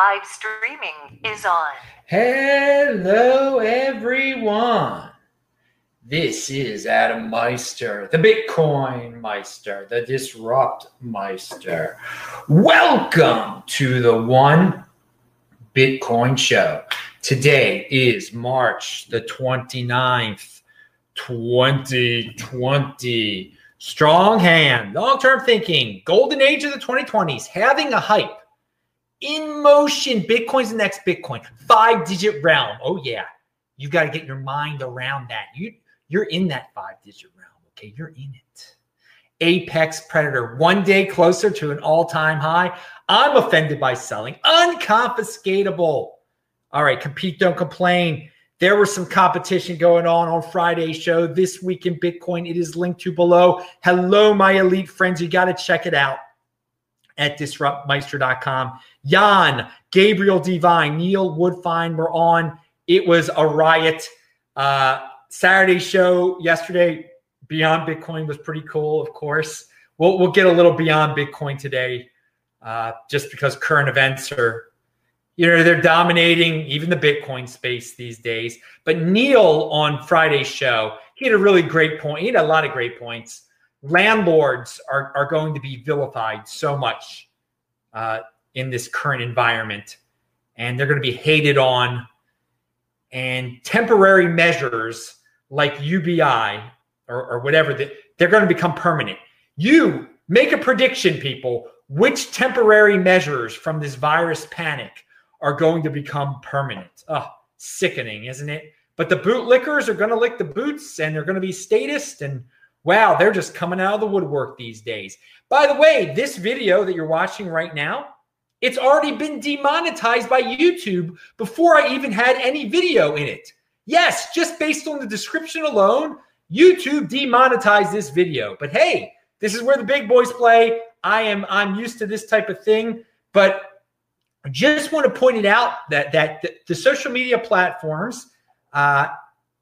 live streaming is on. Hello, everyone. This is Adam Meister, the Bitcoin Meister, the Disrupt Meister. Welcome to the One Bitcoin Show. Today is March the 29th, 2020. Strong hand, long term thinking, golden age of the 2020s, halving a hype in motion. Bitcoin's the next Bitcoin, five digit realm. Oh, yeah. You got to get your mind around that. You, you're in that five digit realm. Okay. You're in it. Apex predator, one day closer to an all time high. I'm offended by selling, unconfiscatable. All right. Compete, don't complain. There was some competition going on on Friday's show. This week in Bitcoin, it is linked to below. Hello, my elite friends. You got to check it out at disruptmeister.com. Jan, Gabriel D. Vine, Neil Woodfine were on. It was a riot. Uh, Saturday show yesterday, Beyond Bitcoin was pretty cool, of course. We'll, we'll get a little beyond Bitcoin today uh, just because current events are you know, they're dominating even the Bitcoin space these days. But Neil on Friday's show, he had a really great point. He had a lot of great points. Landlords are, are going to be vilified so much uh, in this current environment, and they're going to be hated on. And temporary measures like UBI or, or whatever, they're going to become permanent. You make a prediction, people, which temporary measures from this virus panic are going to become permanent. Oh, sickening, isn't it? But the bootlickers are going to lick the boots and they're going to be statist. And wow, they're just coming out of the woodwork these days. By the way, this video that you're watching right now, it's already been demonetized by YouTube before I even had any video in it. Yes, just based on the description alone, YouTube demonetized this video. But hey, this is where the big boys play. I am I'm used to this type of thing, but I just want to point it out that that the, the social media platforms, uh,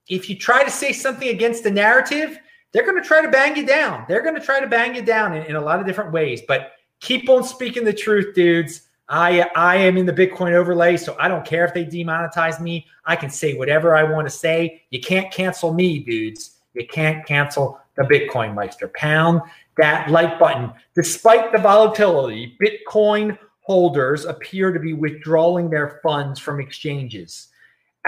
if you try to say something against the narrative, they're going to try to bang you down. They're going to try to bang you down in, in a lot of different ways. But keep on speaking the truth, dudes. I I am in the Bitcoin overlay, so I don't care if they demonetize me. I can say whatever I want to say. You can't cancel me, dudes. You can't cancel the Bitcoin Meister. Pound that like button. Despite the volatility, Bitcoin holders appear to be withdrawing their funds from exchanges.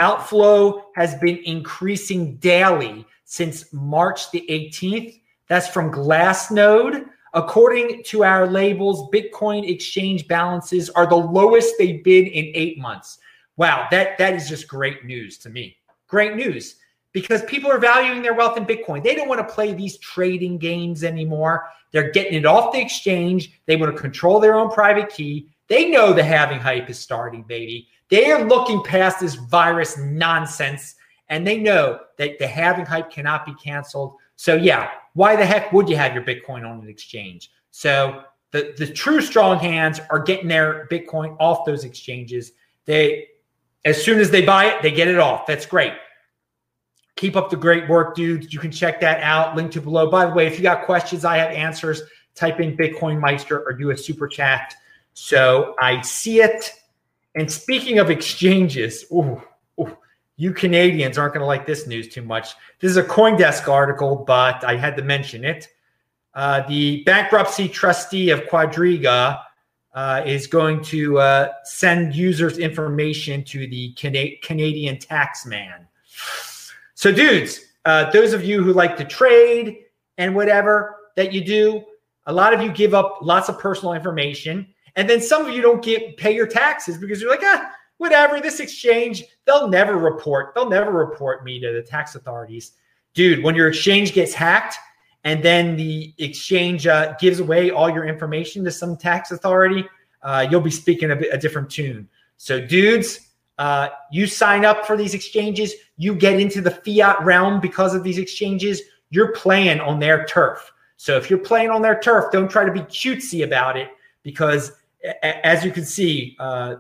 Outflow has been increasing daily since March the 18th. That's from Glassnode. According to our labels, Bitcoin exchange balances are the lowest they've been in eight months. Wow, that, that is just great news to me. Great news because people are valuing their wealth in Bitcoin. They don't want to play these trading games anymore. They're getting it off the exchange. They want to control their own private key. They know the halving hype is starting, baby. They are looking past this virus nonsense and they know that the halving hype cannot be canceled. So, yeah, why the heck would you have your Bitcoin on an exchange? So, the, the true strong hands are getting their Bitcoin off those exchanges. They, as soon as they buy it, they get it off. That's great. Keep up the great work, dudes. You can check that out. Link to below. By the way, if you got questions, I have answers. Type in Bitcoin Meister or do a super chat. So I see it. And speaking of exchanges, ooh, ooh, you Canadians aren't going to like this news too much. This is a Coindesk article, but I had to mention it. Uh, the bankruptcy trustee of Quadriga uh, is going to uh, send users information to the Cana- Canadian taxman. So, dudes, uh, those of you who like to trade and whatever that you do, a lot of you give up lots of personal information. And then some of you don't get pay your taxes because you're like, ah, whatever, this exchange, they'll never report, they'll never report me to the tax authorities. Dude, when your exchange gets hacked and then the exchange uh, gives away all your information to some tax authority, uh, you'll be speaking a, a different tune. So, dudes, uh, you sign up for these exchanges, you get into the fiat realm because of these exchanges, you're playing on their turf. So if you're playing on their turf, don't try to be cutesy about it because as you can see, uh,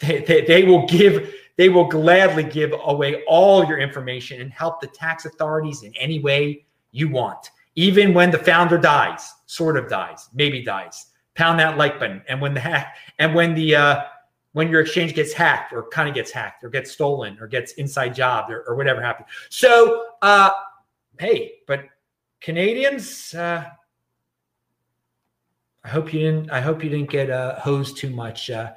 they, they, they, will give, they will gladly give away all your information and help the tax authorities in any way you want. Even when the founder dies, sort of dies, maybe dies. Pound that like button. And when the hack and when the uh, when your exchange gets hacked or kind of gets hacked or gets stolen or gets inside job or, or whatever happens. So, uh, hey, but Canadians, uh, I hope you didn't. I hope you didn't get uh, hosed too much uh,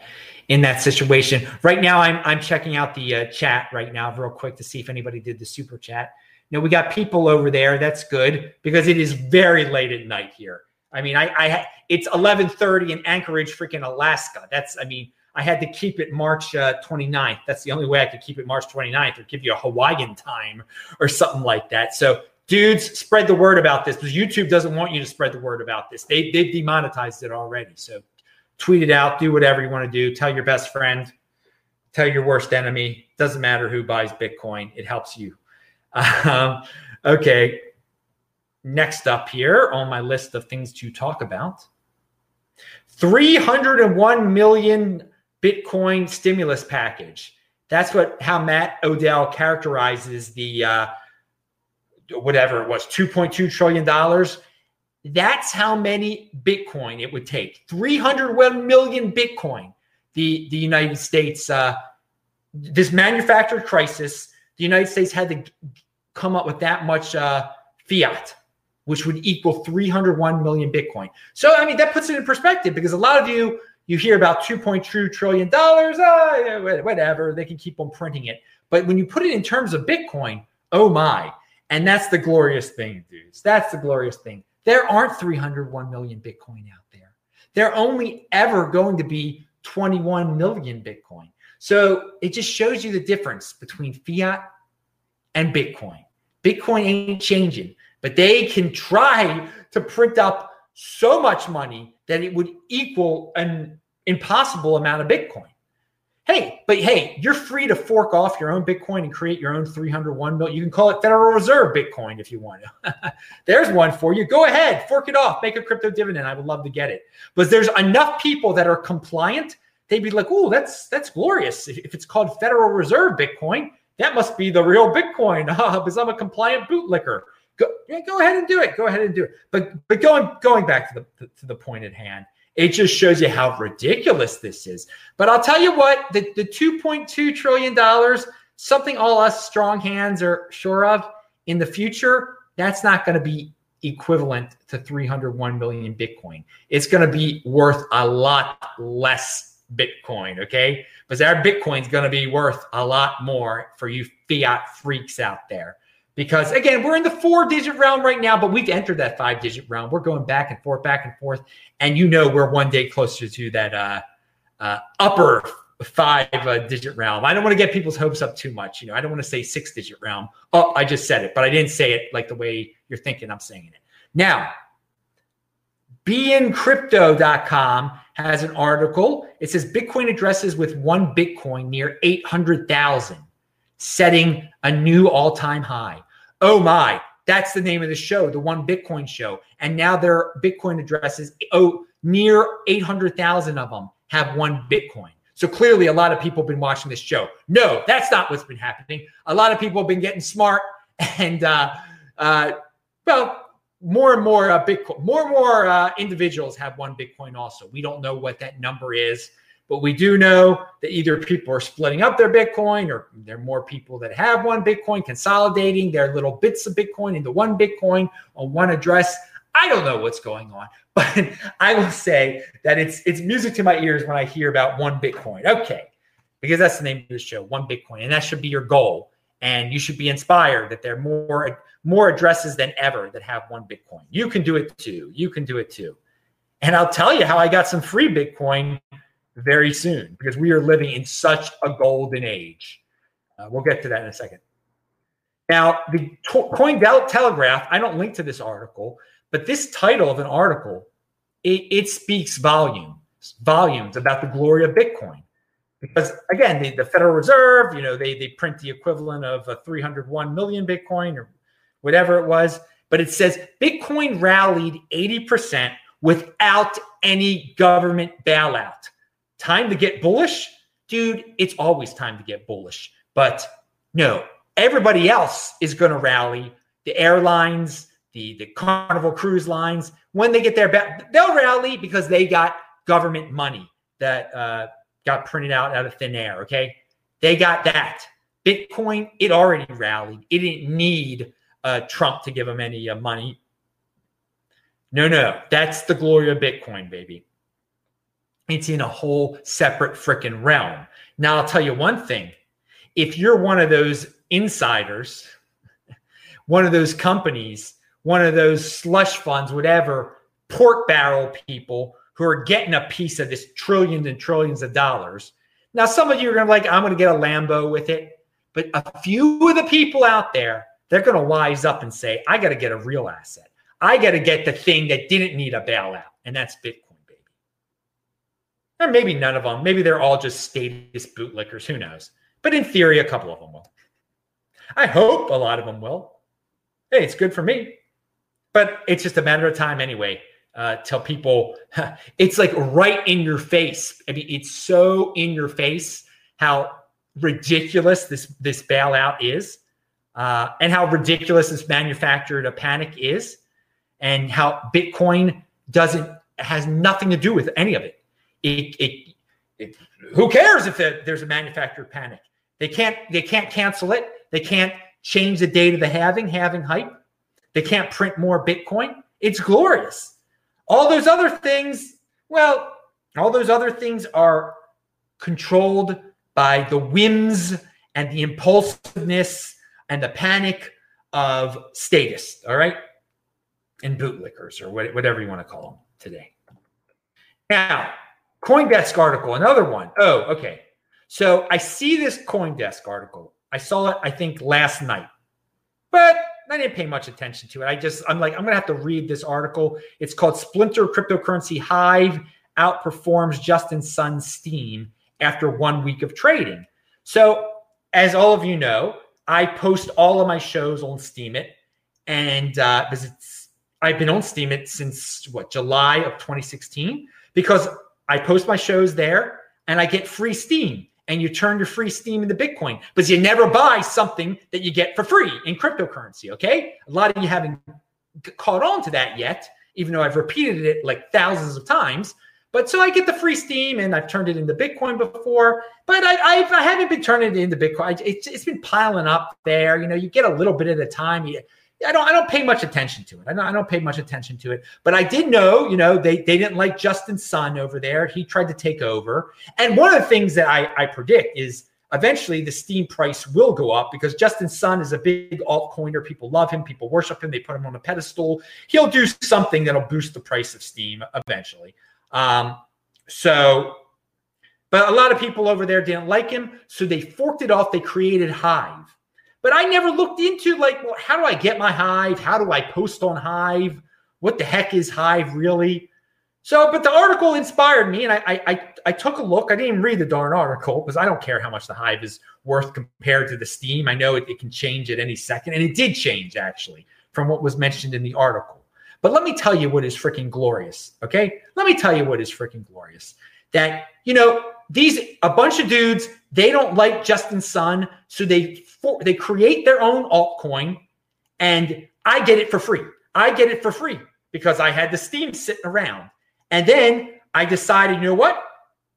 in that situation. Right now, I'm I'm checking out the uh, chat right now, real quick, to see if anybody did the super chat. Now we got people over there. That's good because it is very late at night here. I mean, I, I it's 11:30 in Anchorage, freaking Alaska. That's I mean, I had to keep it March uh, 29th. That's the only way I could keep it March 29th or give you a Hawaiian time or something like that. So dudes, spread the word about this because YouTube doesn't want you to spread the word about this. They they've demonetized it already. So tweet it out, do whatever you want to do. Tell your best friend, tell your worst enemy. Doesn't matter who buys Bitcoin. It helps you. Um, okay. Next up here on my list of things to talk about 301 million Bitcoin stimulus package. That's what how Matt Odell characterizes the uh, whatever it was, $2.2 trillion. That's how many Bitcoin it would take. 301 million Bitcoin. The, the United States, uh, this manufactured crisis, the United States had to come up with that much uh, fiat, which would equal 301 million Bitcoin. So, I mean, that puts it in perspective because a lot of you, you hear about 2.2 trillion dollars, oh, whatever, they can keep on printing it. But when you put it in terms of Bitcoin, oh my, and that's the glorious thing, dudes. That's the glorious thing. There aren't 301 million Bitcoin out there. Are only ever going to be 21 million Bitcoin. So it just shows you the difference between fiat and Bitcoin. Bitcoin ain't changing, but they can try to print up so much money that it would equal an impossible amount of Bitcoin. Hey, but hey, you're free to fork off your own Bitcoin and create your own 301 million. You can call it Federal Reserve Bitcoin if you want to. there's one for you. Go ahead, fork it off, make a crypto dividend. I would love to get it. But there's enough people that are compliant. They'd be like, "Oh, that's that's glorious. If, it's called Federal Reserve Bitcoin, that must be the real Bitcoin because I'm a compliant bootlicker." Go, yeah, go ahead and do it. Go ahead and do it. But but going going back to the to the point at hand it just shows you how ridiculous this is. But I'll tell you what, the, the $2.2 trillion, something all us strong hands are sure of in the future, that's not going to be equivalent to 301 million Bitcoin. It's going to be worth a lot less Bitcoin, okay? Because our Bitcoin is going to be worth a lot more for you fiat freaks out there because again, we're in the four digit realm right now, but we've entered that five digit realm. We're going back and forth, back and forth. And you know, we're one day closer to that uh, uh, upper five uh, digit realm. I don't want to get people's hopes up too much. You know, I don't want to say six digit realm. Oh, I just said it, but I didn't say it like the way you're thinking I'm saying it. Now, beincrypto.com has an article. It says Bitcoin addresses with one Bitcoin near 800,000 setting a new all time high. Oh my, that's the name of the show, the One Bitcoin Show. And now their Bitcoin addresses, oh, near 800,000 of them have one Bitcoin. So clearly, a lot of people have been watching this show. No, that's not what's been happening. A lot of people have been getting smart, and uh, uh, well, more and more uh, Bitcoin, more and more uh, individuals have one Bitcoin. Also, we don't know what that number is. But we do know that either people are splitting up their Bitcoin or there are more people that have one Bitcoin, consolidating their little bits of Bitcoin into one Bitcoin on one address. I don't know what's going on, but I will say that it's it's music to my ears when I hear about one Bitcoin. Okay, because that's the name of the show, one Bitcoin, and that should be your goal. And you should be inspired that there are more more addresses than ever that have one Bitcoin. You can do it too. You can do it too. And I'll tell you how I got some free Bitcoin very soon because we are living in such a golden age. Uh, we'll get to that in a second. Now, the Coin Telegraph, I don't link to this article, but this title of an article, it, it speaks volumes, volumes about the glory of Bitcoin. Because again, the, the Federal Reserve, you know, they, they print the equivalent of a 301 million Bitcoin or whatever it was. But it says Bitcoin rallied 80% without any government bailout. Time to get bullish? Dude, it's always time to get bullish. But no, everybody else is going to rally. The airlines, the, the Carnival cruise lines, when they get their back, they'll rally because they got government money that uh, got printed out out of thin air. Okay. They got that. Bitcoin, it already rallied. It didn't need uh, Trump to give them any uh, money. No, no, that's the glory of Bitcoin, baby. It's in a whole separate freaking realm. Now, I'll tell you one thing if you're one of those insiders, one of those companies, one of those slush funds, whatever, pork barrel people who are getting a piece of this trillions and trillions of dollars. Now, some of you are going to like, I'm going to get a Lambo with it. But a few of the people out there, they're going to wise up and say, I got to get a real asset. I got to get the thing that didn't need a bailout. And that's Bitcoin. Or maybe none of them. Maybe they're all just status bootlickers. Who knows? But in theory, a couple of them will. I hope a lot of them will. Hey, it's good for me. But it's just a matter of time anyway. Uh, tell people it's like right in your face. I mean, it's so in your face how ridiculous this this bailout is, uh, and how ridiculous this manufactured a panic is, and how Bitcoin doesn't has nothing to do with any of it. It, it, it who cares if there's a manufacturer panic? They can't they can't cancel it. They can't change the date of the halving, halving hype. They can't print more Bitcoin. It's glorious. All those other things, well, all those other things are controlled by the whims and the impulsiveness and the panic of status, all right? And bootlickers or whatever you want to call them today. Now, Coindesk article, another one. Oh, okay. So I see this Coindesk article. I saw it, I think, last night, but I didn't pay much attention to it. I just, I'm like, I'm going to have to read this article. It's called Splinter Cryptocurrency Hive Outperforms Justin Sun Steem After One Week of Trading. So, as all of you know, I post all of my shows on Steemit. And uh, I've been on Steemit since what, July of 2016, because I post my shows there and I get free Steem. and you turn your free Steem into Bitcoin, but you never buy something that you get for free in cryptocurrency. Okay. A lot of you haven't caught on to that yet, even though I've repeated it like thousands of times. But so I get the free Steem and I've turned it into Bitcoin before, but I, I've, I haven't been turning it into Bitcoin. It's, it's been piling up there. You know, you get a little bit at a time. You, I don't I don't pay much attention to it. I don't I don't pay much attention to it. But I did know, you know, they they didn't like Justin Sun over there. He tried to take over. And one of the things that I, I predict is eventually the Steem price will go up because Justin Sun is a big altcoiner. People love him, people worship him, they put him on a pedestal. He'll do something that'll boost the price of Steem eventually. Um, so but a lot of people over there didn't like him, so they forked it off. They created Hive. But I never looked into like, well, how do I get my Hive? How do I post on Hive? What the heck is Hive really? So, but the article inspired me, and I I I, took a look. I didn't even read the darn article because I don't care how much the Hive is worth compared to the Steem. I know it, it can change at any second, and it did change actually from what was mentioned in the article. But let me tell you what is freaking glorious. Okay, let me tell you what is freaking glorious. That you know these a bunch of dudes they don't like Justin Sun, so they for, they create their own altcoin, and I get it for free. I get it for free because I had the Steem sitting around, and then I decided, you know what?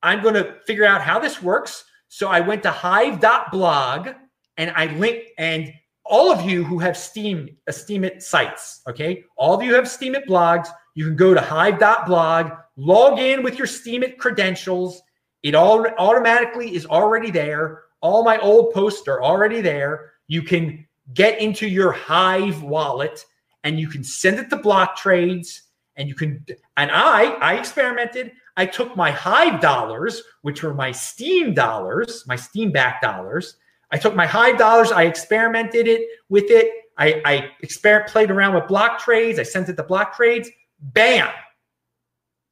I'm going to figure out how this works. So I went to Hive.blog and I linked and all of you who have Steem, uh, Steemit sites, okay, all of you have Steemit blogs. You can go to Hive.blog, log in with your Steemit credentials, it all automatically is already there. All my old posts are already there. You can get into your Hive wallet and you can send it to block trades and you can and I I experimented. I took my Hive dollars, which were my Steem dollars, my Steem back dollars. I took my Hive dollars, I experimented it with it. I, I played around with block trades. I sent it to block trades. Bam.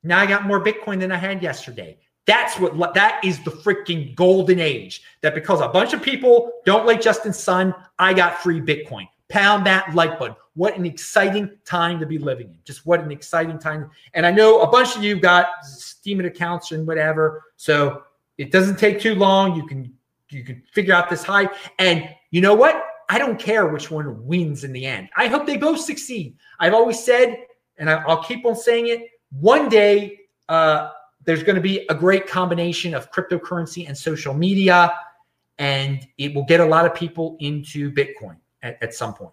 Now I got more Bitcoin than I had yesterday. That's what that is the freaking golden age. That because a bunch of people don't like Justin Sun, I got free Bitcoin. Pound that like button. What an exciting time to be living in. Just what an exciting time. And I know a bunch of you got Steemit accounts and whatever. So it doesn't take too long. You can you can figure out this high. And you know what? I don't care which one wins in the end. I hope they both succeed. I've always said, and I'll keep on saying it. One day, uh, there's going to be a great combination of cryptocurrency and social media, and it will get a lot of people into Bitcoin at, at some point.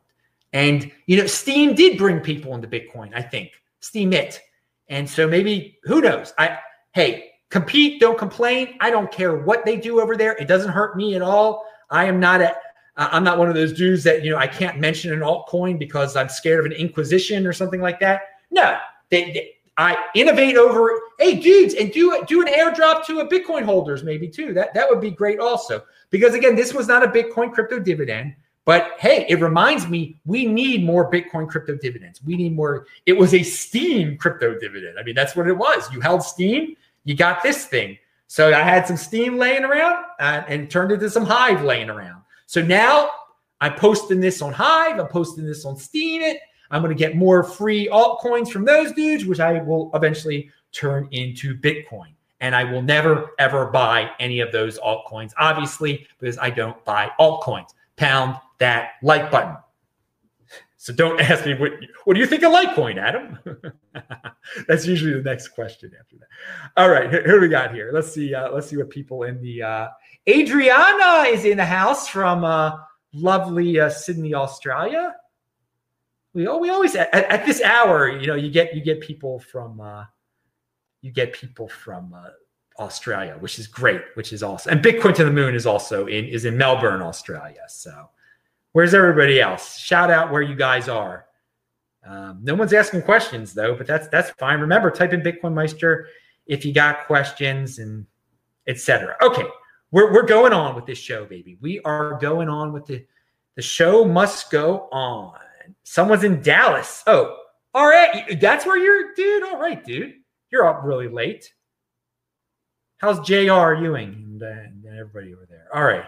And you know, Steem did bring people into Bitcoin. I think Steemit. and so maybe who knows? I hey, compete, don't complain. I don't care what they do over there. It doesn't hurt me at all. I am not a I'm not one of those dudes that you know I can't mention an altcoin because I'm scared of an inquisition or something like that. No, they, they, I innovate over. Hey, dudes, and do do an airdrop to a Bitcoin holders maybe too. That that would be great also because again, this was not a Bitcoin crypto dividend. But hey, it reminds me we need more Bitcoin crypto dividends. We need more. It was a Steem crypto dividend. I mean, that's what it was. You held Steem, you got this thing. So I had some Steem laying around uh, and turned it into some Hive laying around. So now I'm posting this on Hive. I'm posting this on Steemit. I'm going to get more free altcoins from those dudes, which I will eventually turn into Bitcoin. And I will never, ever buy any of those altcoins, obviously, because I don't buy altcoins. Pound that like button. So don't ask me what what do you think of Litecoin, Adam? That's usually the next question after that. All right, here, we got here. Let's see. Uh, let's see what people in the uh, Adriana is in the house from uh, lovely uh, Sydney, Australia. We we always at, at, this hour, you know, you get you get people from uh, you get people from uh, Australia, which is great, which is awesome. And Bitcoin to the Moon is also in is in Melbourne, Australia. So where's everybody else? Shout out where you guys are. Um, no one's asking questions though, but that's that's fine. Remember, type in Bitcoin Meister if you got questions and etc. Okay, we're we're going on with this show, baby. We are going on with the the show must go on. Someone's in Dallas. Oh, all right. That's where you're, dude. All right, dude. You're up really late. How's J.R. Ewing and, uh, everybody over there? All right.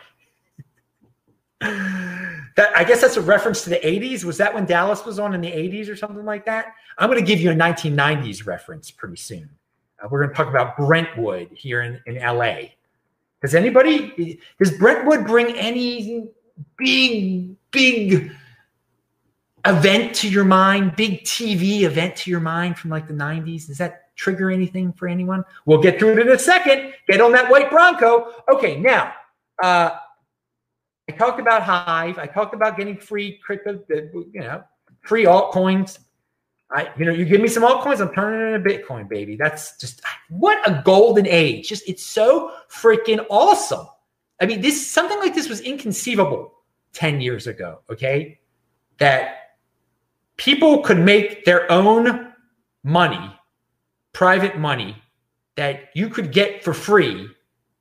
that I guess that's a reference to the 80s. Was that when Dallas was on in the 80s or something like that? I'm going to give you a 1990s reference pretty soon. Uh, we're going to talk about Brentwood here in, in LA. Does anybody, does Brentwood bring any big, big event to your mind, big TV event to your mind from like the 90s? Does that trigger anything for anyone? We'll get to it in a second. Get on that white Bronco. Okay, now, uh, I talked about Hive. I talked about getting free crypto, you know, free altcoins. I, you know, you give me some altcoins, I'm turning it into Bitcoin, baby. That's just what a golden age. Just it's so freaking awesome. I mean, this something like this was inconceivable 10 years ago. Okay. That people could make their own money, private money that you could get for free,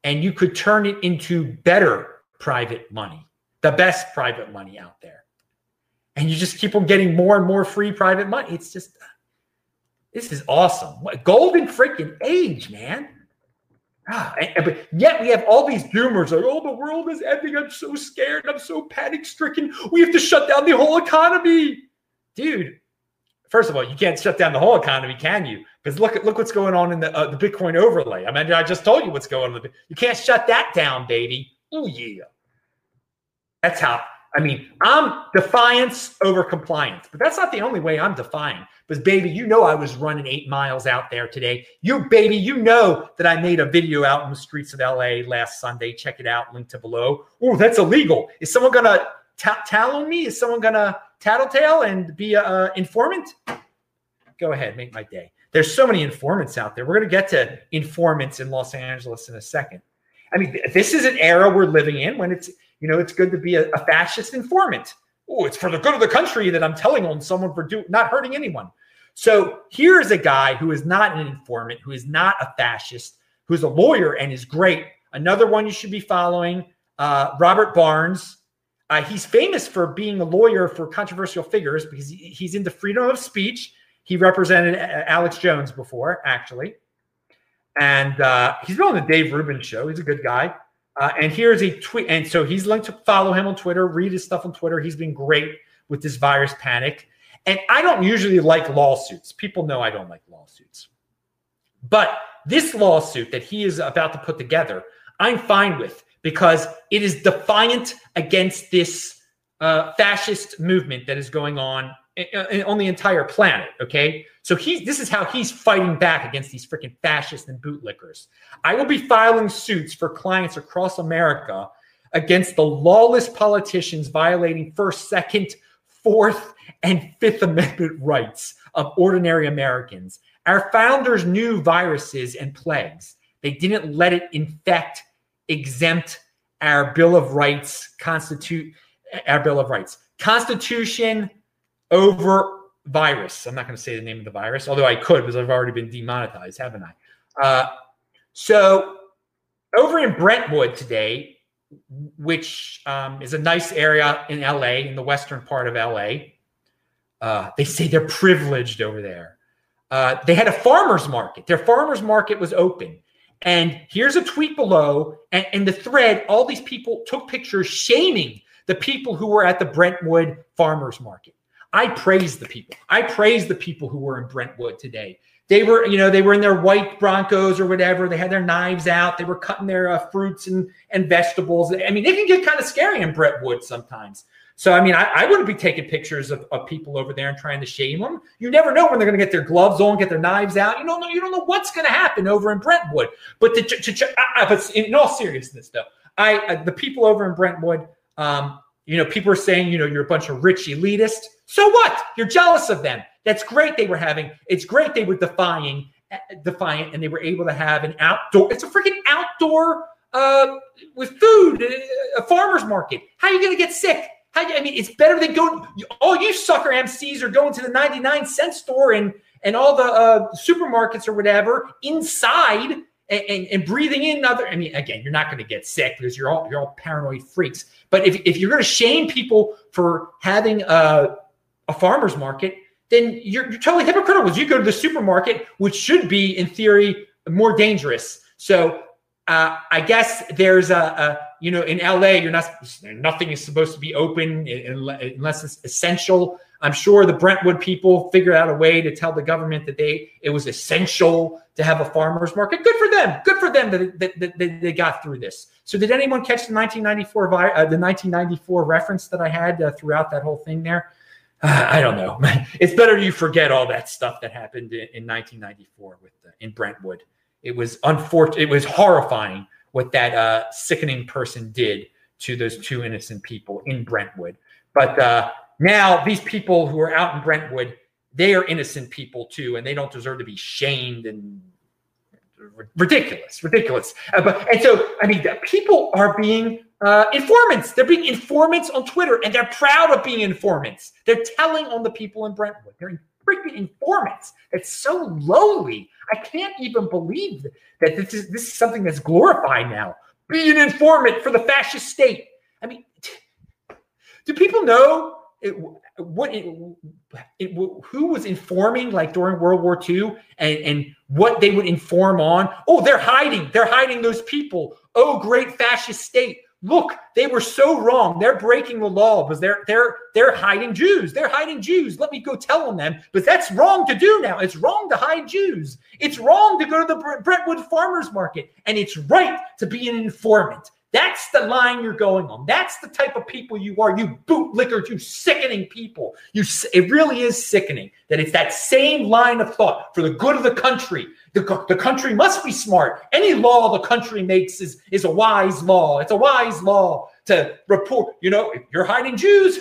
and you could turn it into better private money, the best private money out there. And you just keep on getting more and more free private money. It's just, this is awesome. Golden freaking age, man. Ah, and, but yet we have all these doomers like, oh, the world is ending. I'm so scared. I'm so panic stricken. We have to shut down the whole economy dude, first of all, you can't shut down the whole economy, can you? Because look at look what's going on in the uh, the Bitcoin overlay. I mean, I just told you what's going on. You can't shut that down, baby. Oh yeah, that's how. I mean, I'm defiance over compliance, but that's not the only way I'm defying. Because baby, you know I was running eight miles out there today. You baby, you know that I made a video out in the streets of LA last Sunday. Check it out, link to below. Oh, that's illegal. Is someone gonna t- tell on me? Is someone gonna tattletale and be a, informant, go ahead, make my day. There's so many informants out there. We're going to get to informants in Los Angeles in a second. I mean, this is an era we're living in when it's, you know, it's good to be a, a fascist informant. Oh, it's for the good of the country that I'm telling on someone for do, not hurting anyone. So here's a guy who is not an informant, who is not a fascist, who's a lawyer and is great. Another one you should be following, uh, Robert Barnes. Uh, he's famous for being a lawyer for controversial figures because he, he's into freedom of speech. He represented uh, Alex Jones before, actually. And uh, he's been on the Dave Rubin show. He's a good guy. Uh, and here's a tweet. And so he's linked to follow him on Twitter, read his stuff on Twitter. He's been great with this virus panic. And I don't usually like lawsuits. People know I don't like lawsuits. But this lawsuit that he is about to put together, I'm fine with because it is defiant against this uh, fascist movement that is going on eh, eh, eh, on the entire planet. Okay, so he's this is how he's fighting back against these freaking fascists and bootlickers. I will be filing suits for clients across America against the lawless politicians violating First, Second, Fourth, and Fifth Amendment rights of ordinary Americans. Our founders knew viruses and plagues. They didn't let it infect, exempt our Bill of Rights, constitute our Bill of Rights. Constitution over virus. I'm not going to say the name of the virus, although I could because I've already been demonetized, haven't I? Uh, so over in Brentwood today, which um, is a nice area in LA, in the western part of LA, uh, they say they're privileged over there. Uh, they had a farmer's market. Their farmer's market was open. And here's a tweet below. And in the thread, all these people took pictures shaming the people who were at the Brentwood farmer's market. I praise the people. I praise the people who were in Brentwood today. They were, you know, they were in their white Broncos or whatever. They had their knives out. They were cutting their uh, fruits and and vegetables. I mean, it can get kind of scary in Brentwood sometimes. So, I mean, I, I wouldn't be taking pictures of, of people over there and trying to shame them. You never know when they're going to get their gloves on, get their knives out. You don't know. You don't know what's going to happen over in Brentwood. But to, to, to I, but in all seriousness, though, I the people over in Brentwood, um, you know, people are saying, you know, you're a bunch of rich elitists. So what? You're jealous of them. That's great. They were having. It's great they were defying, uh, defiant, and they were able to have an outdoor. It's a freaking outdoor uh, with food, uh, a farmer's market. How are you going to get sick? How, I mean, it's better than going. All you sucker MCs are going to the 99 cent store and and all the uh, supermarkets or whatever inside and, and, and, breathing in other. I mean, again, you're not going to get sick because you're all you're all paranoid freaks. But if, if you're going to shame people for having a, a farmer's market, then you're, you're totally hypocritical. Because you go to the supermarket, which should be in theory more dangerous. So uh, I guess there's a, a, you know in LA you're not nothing is supposed to be open unless it's essential. I'm sure the Brentwood people figured out a way to tell the government that they it was essential to have a farmers market. Good for them. Good for them that, that, that, that they got through this. So did anyone catch the 1994 uh, the 1994 reference that I had uh, throughout that whole thing there? Uh, I don't know. it's better you forget all that stuff that happened in, in 1994 with in Brentwood. It was unfortunate. It was horrifying what that uh, sickening person did to those two innocent people in Brentwood. But uh, now these people who are out in Brentwood, they are innocent people too, and they don't deserve to be shamed and ridiculous, ridiculous. Uh, but and so I mean, people are being uh, informants. They're being informants on Twitter, and they're proud of being informants. They're telling on the people in Brentwood. They're freaking informants. It's so lowly. I can't even believe that this is this is something that's glorified now. Be an informant for the fascist state. I mean, do people know it, what it, it, who was informing like during World War II and, and what they would inform on? Oh, they're hiding. They're hiding those people. Oh, great fascist state look, they were so wrong. They're breaking the law because they're they're they're hiding Jews. They're hiding Jews. Let me go tell on them. But that's wrong to do now. It's wrong to hide Jews. It's wrong to go to the Brentwood Farmers Market, and it's right to be an informant. That's the line you're going on. That's the type of people you are. You bootlickers, you sickening people. You, it really is sickening that it's that same line of thought for the good of the country. The, the country must be smart. Any law the country makes is, is a wise law. It's a wise law to report. You know, you're hiding Jews,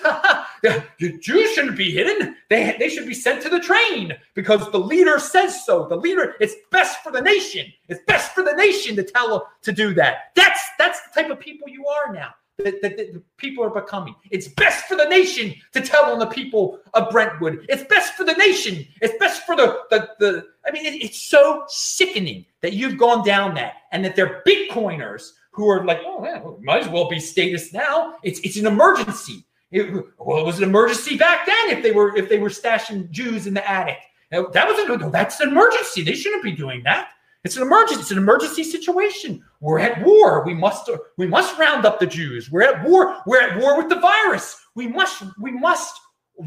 Jews shouldn't be hidden. They, they should be sent to the train because the leader says so. The leader, it's best for the nation. It's best for the nation to tell to do that. That's that's the type of people you are now that, that, people are becoming. It's best for the nation to tell on the people of Brentwood. It's best for the nation. It's best for the the, the I mean, it, it's so sickening that you've gone down that and that they're Bitcoiners who are like, oh, yeah, might as well be status now. It's it's an emergency. It, well, it was an emergency back then if they were if they were stashing Jews in the attic. Now, that was a, no, that's an emergency. They shouldn't be doing that. It's an emergency. It's an emergency situation. We're at war. We must we must round up the Jews. We're at war. We're at war with the virus. We must we must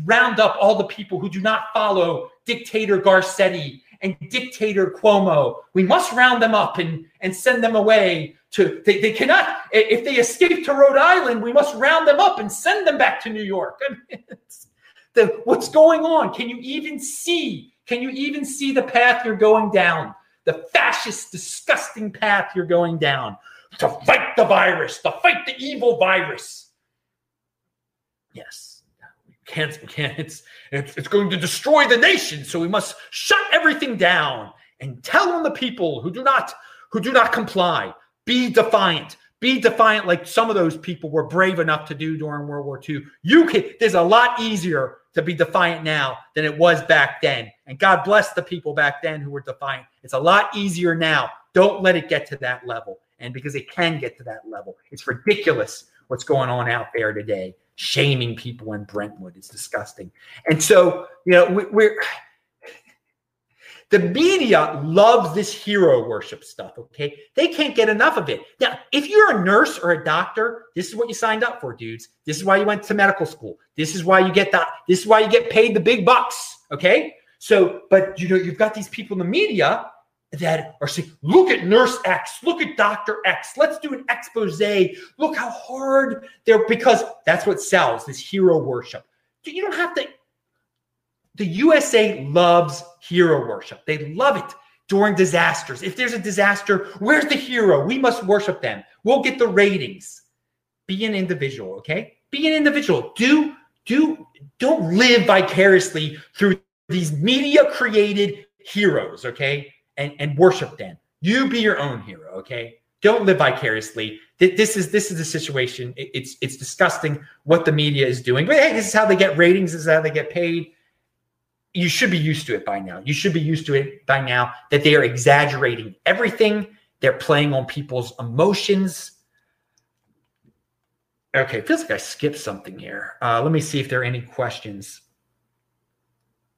round up all the people who do not follow dictator Garcetti and dictator Cuomo. We must round them up and and send them away to they, they cannot if they escape to Rhode Island, we must round them up and send them back to New York. I mean, The what's going on? Can you even see? Can you even see the path you're going down? The fascist, disgusting path you're going down to fight the virus, to fight the evil virus. Yes, we can't. We can't. It's it's, it's going to destroy the nation, so we must shut everything down and tell on the people who do not who do not comply. Be defiant. Be defiant, like some of those people were brave enough to do during World War II. You can. There's a lot easier to be defiant now than it was back then. And God bless the people back then who were defiant. It's a lot easier now. Don't let it get to that level. And because it can get to that level, it's ridiculous what's going on out there today, shaming people in Brentwood. is disgusting. And so, you know, we, we're the media loves this hero worship stuff, okay? They can't get enough of it. Now, if you're a nurse or a doctor, this is what you signed up for, dudes. This is why you went to medical school. This is why you get that. This is why you get paid the big bucks, okay? So, but you know, you've got these people in the media that are saying, look at nurse X, look at Dr. X, let's do an expose. Look how hard they're because that's what sells this hero worship. You don't have to the USA loves hero worship. They love it during disasters. If there's a disaster, where's the hero? We must worship them. We'll get the ratings. Be an individual, okay? Be an individual. Do do don't live vicariously through these media created heroes, okay? And and worship them. You be your own hero, okay? Don't live vicariously. This is this is the situation. It's it's disgusting what the media is doing. But hey, this is how they get ratings. This is how they get paid you should be used to it by now. You should be used to it by now that they are exaggerating everything. They're playing on people's emotions. Okay, feels like I skipped something here. Uh, let me see if there are any questions.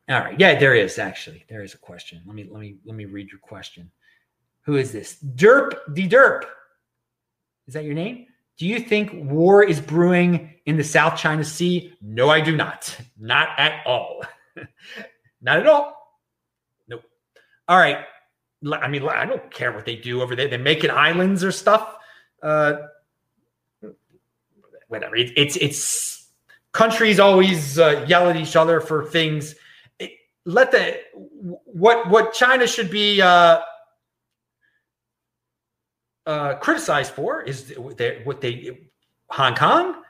All right, yeah, there is actually. There is a question. Let me let me let me read your question. Who is this? Derp the Derp. Is that your name? Do you think war is brewing in the South China Sea? No, I do not. Not at all. Not at all. Nope. All right. I mean, I don't care what they do over there. They're making islands or stuff. Uh, whatever. It, it's it's countries always uh, yell at each other for things. It, let the what what China should be uh, uh, criticized for is what they Hong Kong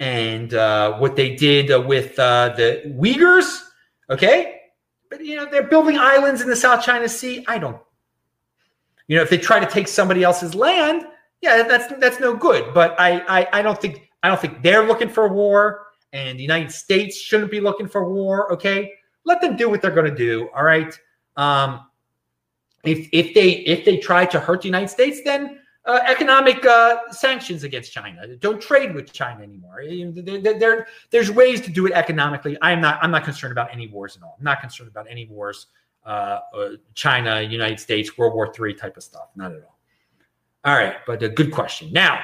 and uh, what they did with uh, the Uyghurs Okay. But, you know, they're building islands in the South China Sea. I don't, you know, if they try to take somebody else's land, yeah, that's that's no good. But I, I, I don't think I don't think they're looking for war, and the United States shouldn't be looking for war. Okay, let them do what they're going to do. All right. Um, if if they if they try to hurt the United States, then uh, economic uh, sanctions against China. Don't trade with China anymore. There, there, there's ways to do it economically. I'm not. I'm not concerned about any wars at all. I'm not concerned about any wars. Uh, uh China, United States, World War III type of stuff. Not at all. All right, but a good question. Now,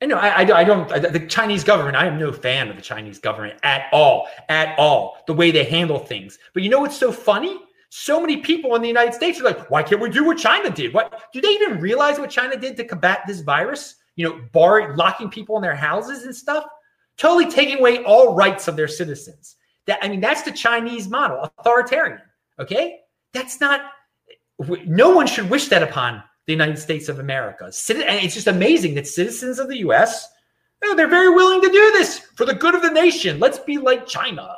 I know I, I, I don't. I, the Chinese government. I am no fan of the Chinese government at all. At all. The way they handle things. But you know what's so funny? So many people in the United States are like, why can't we do what China did? What do they even realize what China did to combat this virus? You know, bar locking people in their houses and stuff, totally taking away all rights of their citizens. That I mean, that's the Chinese model, authoritarian. Okay, that's not. No one should wish that upon the United States of America. And it's just amazing that citizens of the U.S. You know, they're very willing to do this for the good of the nation. Let's be like China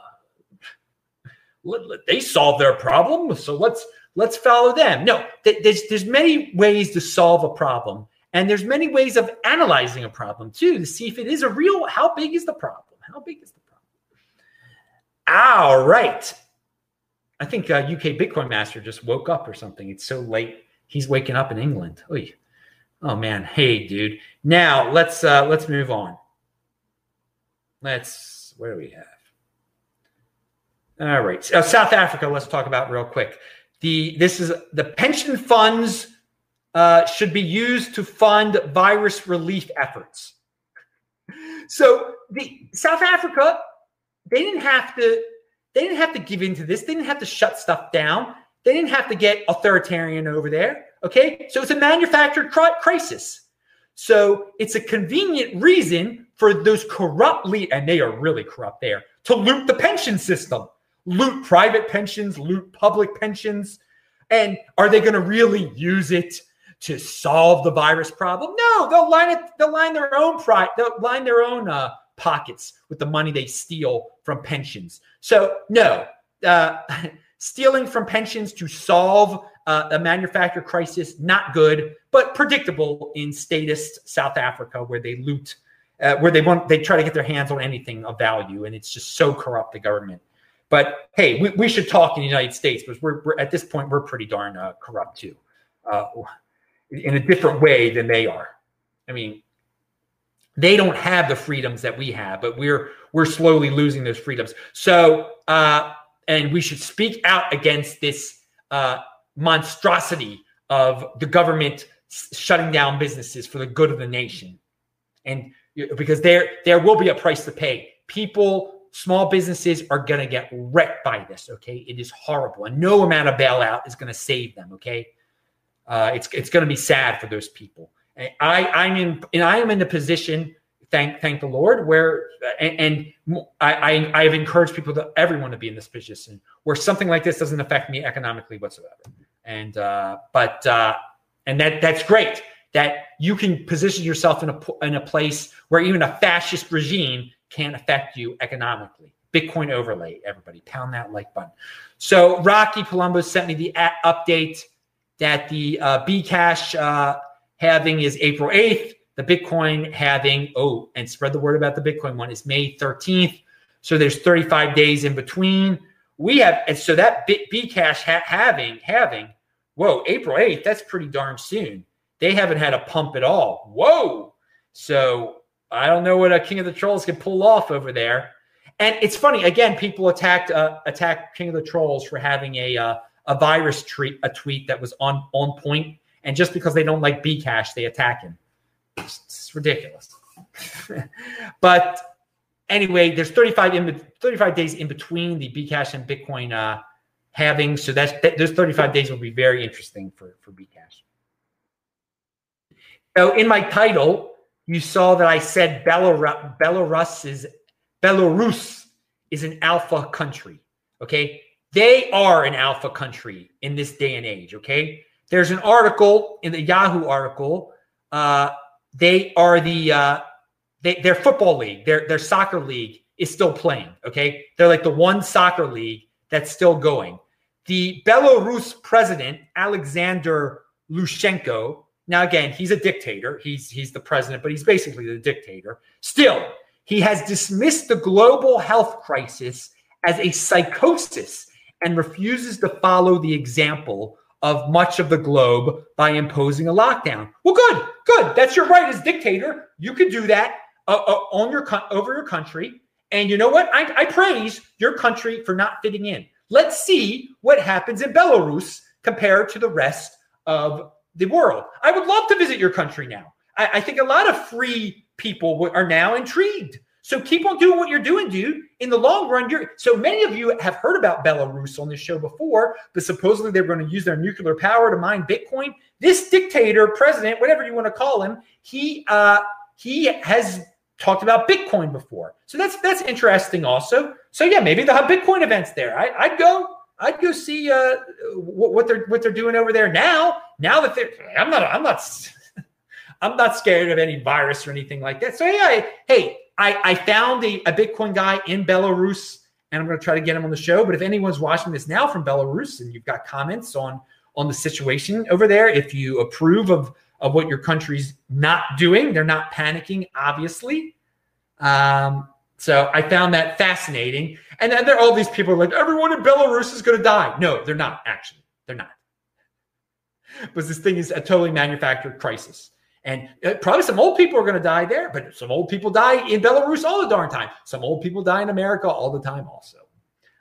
they solve their problem, so let's let's follow them. No, there's there's many ways to solve a problem, and there's many ways of analyzing a problem too to see if it is a real. How big is the problem? How big is the problem? All right. I think uh, UK Bitcoin Master just woke up or something. It's so late. He's waking up in England. Oy. Oh man, hey dude. Now let's uh let's move on. Let's where do we have? All right. Uh, South Africa, let's talk about real quick. The this is the pension funds uh, should be used to fund virus relief efforts. So the South Africa, they didn't have to they didn't have to give into this. They didn't have to shut stuff down. They didn't have to get authoritarian over there. Okay, so it's a manufactured crisis. So it's a convenient reason for those corrupt lead, and they are really corrupt there, to loot the pension system, loot private pensions, loot public pensions. And are they going to really use it to solve the virus problem? No, they'll line it. They'll line their own pride. They'll line their own uh, pockets with the money they steal from pensions. So no, uh, stealing from pensions to solve uh, a manufacturer crisis not good, but predictable in statist South Africa where they loot, uh, where they want they try to get their hands on anything of value, and it's just so corrupt the government. But hey, we, we should talk in the United States because we're, we're at this point we're pretty darn uh, corrupt too, uh, in a different way than they are. I mean, they don't have the freedoms that we have, but we're we're slowly losing those freedoms. So, uh, and we should speak out against this uh, monstrosity of the government shutting down businesses for the good of the nation, and because there there will be a price to pay. People, small businesses are going to get wrecked by this. Okay, it is horrible, and no amount of bailout is going to save them. Okay, uh, it's it's going to be sad for those people. I I'm in and I am in the position thank thank the Lord where and, and I, I have encouraged people to everyone to be in this position where something like this doesn't affect me economically whatsoever. And uh, but uh, and that that's great that you can position yourself in a in a place where even a fascist regime can't affect you economically. Bitcoin overlay, everybody, pound that like button. So Rocky Palumbo sent me the update that the uh, Bcash uh, halving is April 8th. The Bitcoin halving, oh, and spread the word about the Bitcoin one is May 13th. So there's 35 days in between. We have, and so that Bcash ha- having, having, whoa, April 8th, that's pretty darn soon. They haven't had a pump at all. Whoa. So I don't know what a King of the Trolls can pull off over there. And it's funny, again, people attacked uh, attacked King of the Trolls for having a uh, a virus tweet, a tweet that was on on point and just because they don't like Bcash, they attack him. It's, it's ridiculous. but anyway, there's 35 in 35 days in between the Bcash and Bitcoin uh, halving. So that's that, those 35 days will be very interesting for for Bcash. So in my title, you saw that I said Belarus, Belarus is Belarus is an alpha country. Okay, they are an alpha country in this day and age. Okay, there's an article in the Yahoo article. Uh, they are the uh, they, their football league, their their soccer league is still playing. Okay, they're like the one soccer league that's still going. The Belarus president Alexander Lukashenko. Now again, he's a dictator. He's he's the president, but he's basically the dictator. Still, he has dismissed the global health crisis as a psychosis and refuses to follow the example of much of the globe by imposing a lockdown. Well, good, good. That's your right as dictator. You could do that uh, uh, on your over your country. And you know what? I, I praise your country for not fitting in. Let's see what happens in Belarus compared to the rest of the world. I would love to visit your country now. I, I think a lot of free people are now intrigued so keep on doing what you're doing, dude. In the long run, you're so many of you have heard about Belarus on this show before, but supposedly they're going to use their nuclear power to mine Bitcoin. This dictator, president, whatever you want to call him, he uh, he has talked about Bitcoin before. So that's that's interesting also. So yeah, maybe they'll have Bitcoin events there. I, I, would go. I'd go see uh, what, they're what they're doing over there now. Now that they're, I'm not, I'm not, I'm not scared of any virus or anything like that. So yeah, hey, I, I found a, a Bitcoin guy in Belarus, and I'm going to try to get him on the show. But if anyone's watching this now from Belarus and you've got comments on on the situation over there, if you approve of of what your country's not doing, they're not panicking, obviously. Um, so I found that fascinating. And then there are all these people like everyone in Belarus is going to die. No, they're not. Actually, they're not. Because this thing is a totally manufactured crisis. And uh, probably some old people are going to die there, but some old people die in Belarus all the darn time. Some old people die in America all the time, also.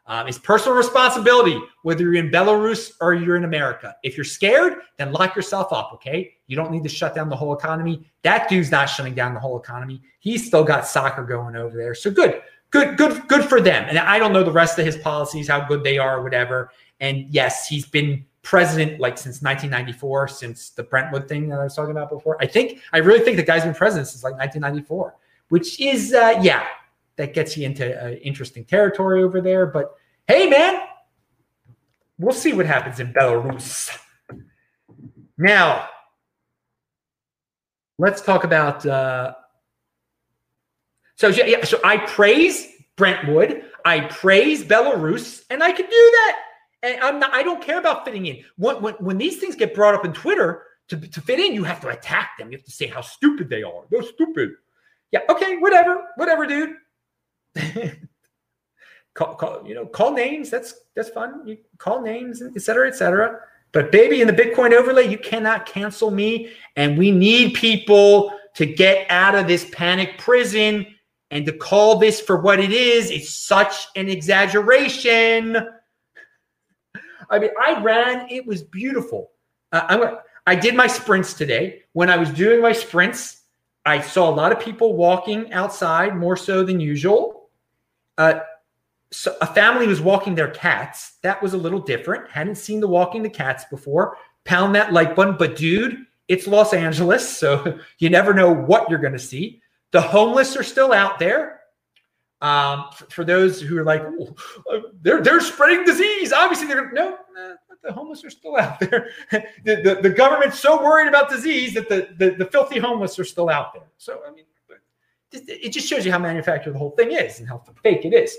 Um, it's personal responsibility whether you're in Belarus or you're in America. If you're scared, then lock yourself up, okay? You don't need to shut down the whole economy. That dude's not shutting down the whole economy. He's still got soccer going over there. So good, good, good, good for them. And I don't know the rest of his policies, how good they are, or whatever. And yes, he's been president like since 1994, since the Brentwood thing that I was talking about before. I think I really think the guy's been president since like 1994, which is uh, yeah, that gets you into uh, interesting territory over there. But hey, man, we'll see what happens in Belarus. Now, let's talk about. Uh, so yeah, so I praise Brentwood, I praise Belarus, and I can do that. And I'm not. I don't care about fitting in. When when, when these things get brought up in Twitter to, to fit in, you have to attack them. You have to say how stupid they are. They're stupid. Yeah. Okay. Whatever. Whatever, dude. call, call, you know, call names. That's that's fun. You call names, et cetera, et cetera. But baby, in the Bitcoin overlay, you cannot cancel me. And we need people to get out of this panic prison and to call this for what it is. It's such an exaggeration. I mean, I ran. It was beautiful. Uh, I'm. I did my sprints today. When I was doing my sprints, I saw a lot of people walking outside more so than usual. Uh, so a family was walking their cats. That was a little different. Hadn't seen the walking the cats before. Pound that like button. But dude, it's Los Angeles, so you never know what you're going to see. The homeless are still out there. Um, for, for, those who are like, uh, they're they're spreading disease. Obviously, they're no. the homeless are still out there. the, the, the government's so worried about disease that the, the the filthy homeless are still out there. So I mean, it just shows you how manufactured the whole thing is and how fake it is.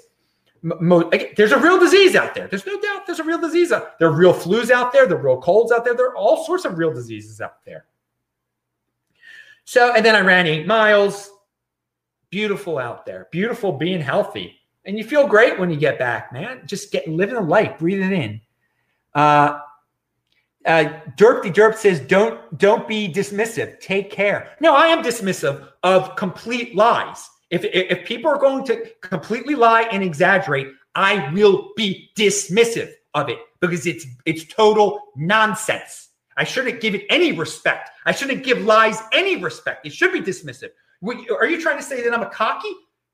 Mo- there's a real disease out there. There's no doubt there's a real disease out there. are real flus out there. There are real colds out there. There are all sorts of real diseases out there. So, and then I ran eight miles. Beautiful out there. Beautiful being healthy. And you feel great when you get back, man. Just get living the life, breathing in. Uh, uh, Derp the Derp says, "Don't don't be dismissive. Take care." No, I am dismissive of complete lies. If, if people are going to completely lie and exaggerate, I will be dismissive of it because it's it's total nonsense. I shouldn't give it any respect. I shouldn't give lies any respect. It should be dismissive. Are you trying to say that I'm a cocky?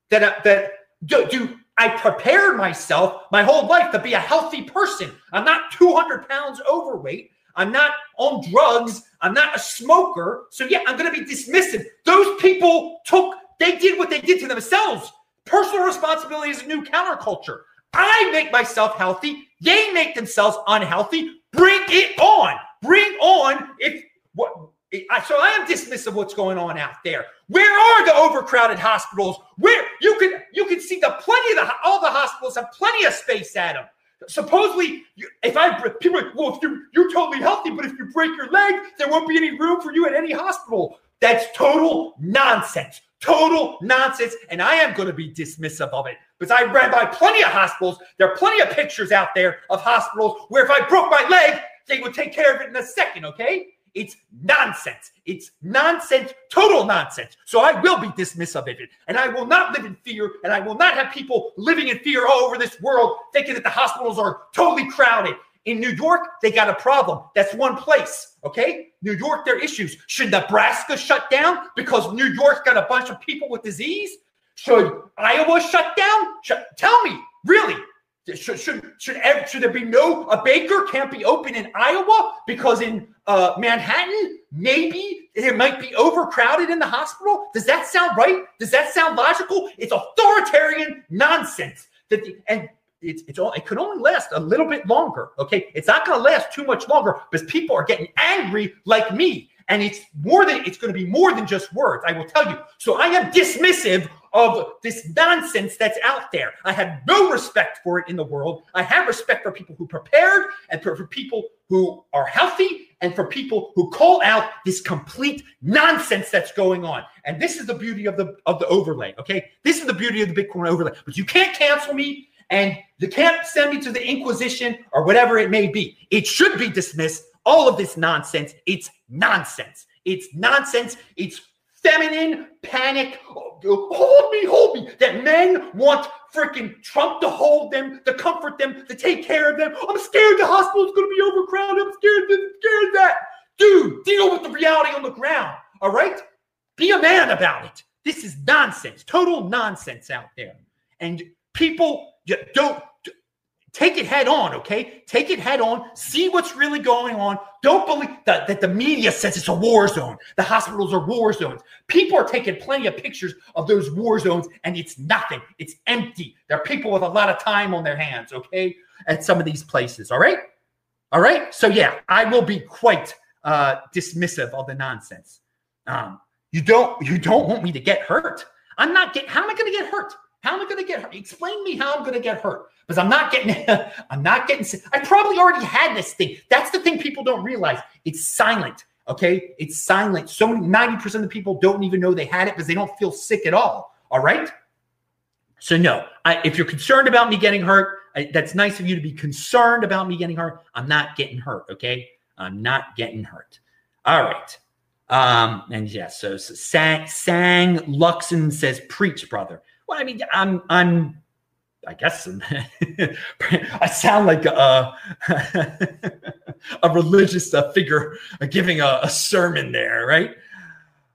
That uh, that do, do I prepared myself my whole life to be a healthy person? I'm not 200 pounds overweight. I'm not on drugs. I'm not a smoker. So yeah, I'm going to be dismissive. Those people took they did what they did to themselves. Personal responsibility is a new counterculture. I make myself healthy. They make themselves unhealthy. Bring it on. Bring on if what so I am dismissive of what's going on out there. Where are the overcrowded hospitals? Where you can you can see the plenty of the all the hospitals have plenty of space at them. Supposedly, if I people are, like, well, if you're, you're totally healthy, but if you break your leg, there won't be any room for you at any hospital. That's total nonsense. Total nonsense. And I am going to be dismissive of it because I ran by plenty of hospitals. There are plenty of pictures out there of hospitals where if I broke my leg, they would take care of it in a second. Okay. It's nonsense. It's nonsense, total nonsense. So I will be dismissive of it. And I will not live in fear. And I will not have people living in fear all over this world thinking that the hospitals are totally crowded. In New York, they got a problem. That's one place. Okay. New York, their issues. Should Nebraska shut down because New York's got a bunch of people with disease? Should Iowa shut down? tell me, really? Should, should should should there be no a baker can't be open in Iowa because in uh, Manhattan maybe it might be overcrowded in the hospital? Does that sound right? Does that sound logical? It's authoritarian nonsense. That the, and it's it's all it could only last a little bit longer. Okay, it's not going to last too much longer because people are getting angry like me, and it's more than it's going to be more than just words. I will tell you. So I am dismissive of this nonsense that's out there. I have no respect for it in the world. I have respect for people who prepared and for, for people who are healthy and for people who call out this complete nonsense that's going on. And this is the beauty of the of the overlay. Okay, this is the beauty of the Bitcoin overlay. But you can't cancel me and you can't send me to the Inquisition or whatever it may be. It should be dismissed. All of this nonsense, it's nonsense. It's nonsense. It's feminine panic. Hold me, hold me. That men want freaking Trump to hold them, to comfort them, to take care of them. I'm scared the hospital's going to be overcrowded. I'm scared, I'm scared that. Dude, deal with the reality on the ground. All right? Be a man about it. This is nonsense, total nonsense out there. And people don't Take it head on, okay? Take it head on. See what's really going on. Don't believe that, that the media says it's a war zone. The hospitals are war zones. People are taking plenty of pictures of those war zones, and it's nothing. It's empty. There are people with a lot of time on their hands, okay, at some of these places. All right, all right. So yeah, I will be quite uh, dismissive of the nonsense. Um, you don't you don't want me to get hurt. I'm not getting. How am I going to get hurt? How am I going to get hurt? Explain me how I'm going to get hurt because I'm not getting. I'm not getting. sick. I probably already had this thing. That's the thing people don't realize. It's silent. Okay, it's silent. So many ninety percent of the people don't even know they had it because they don't feel sick at all. All right. So no, I, if you're concerned about me getting hurt, I, that's nice of you to be concerned about me getting hurt. I'm not getting hurt. Okay, I'm not getting hurt. All right. Um, and yes, so, so Sang Sang Luxon says, "Preach, brother." Well, I mean, I'm I'm I guess I sound like a a religious uh, figure giving a, a, sermon there, right?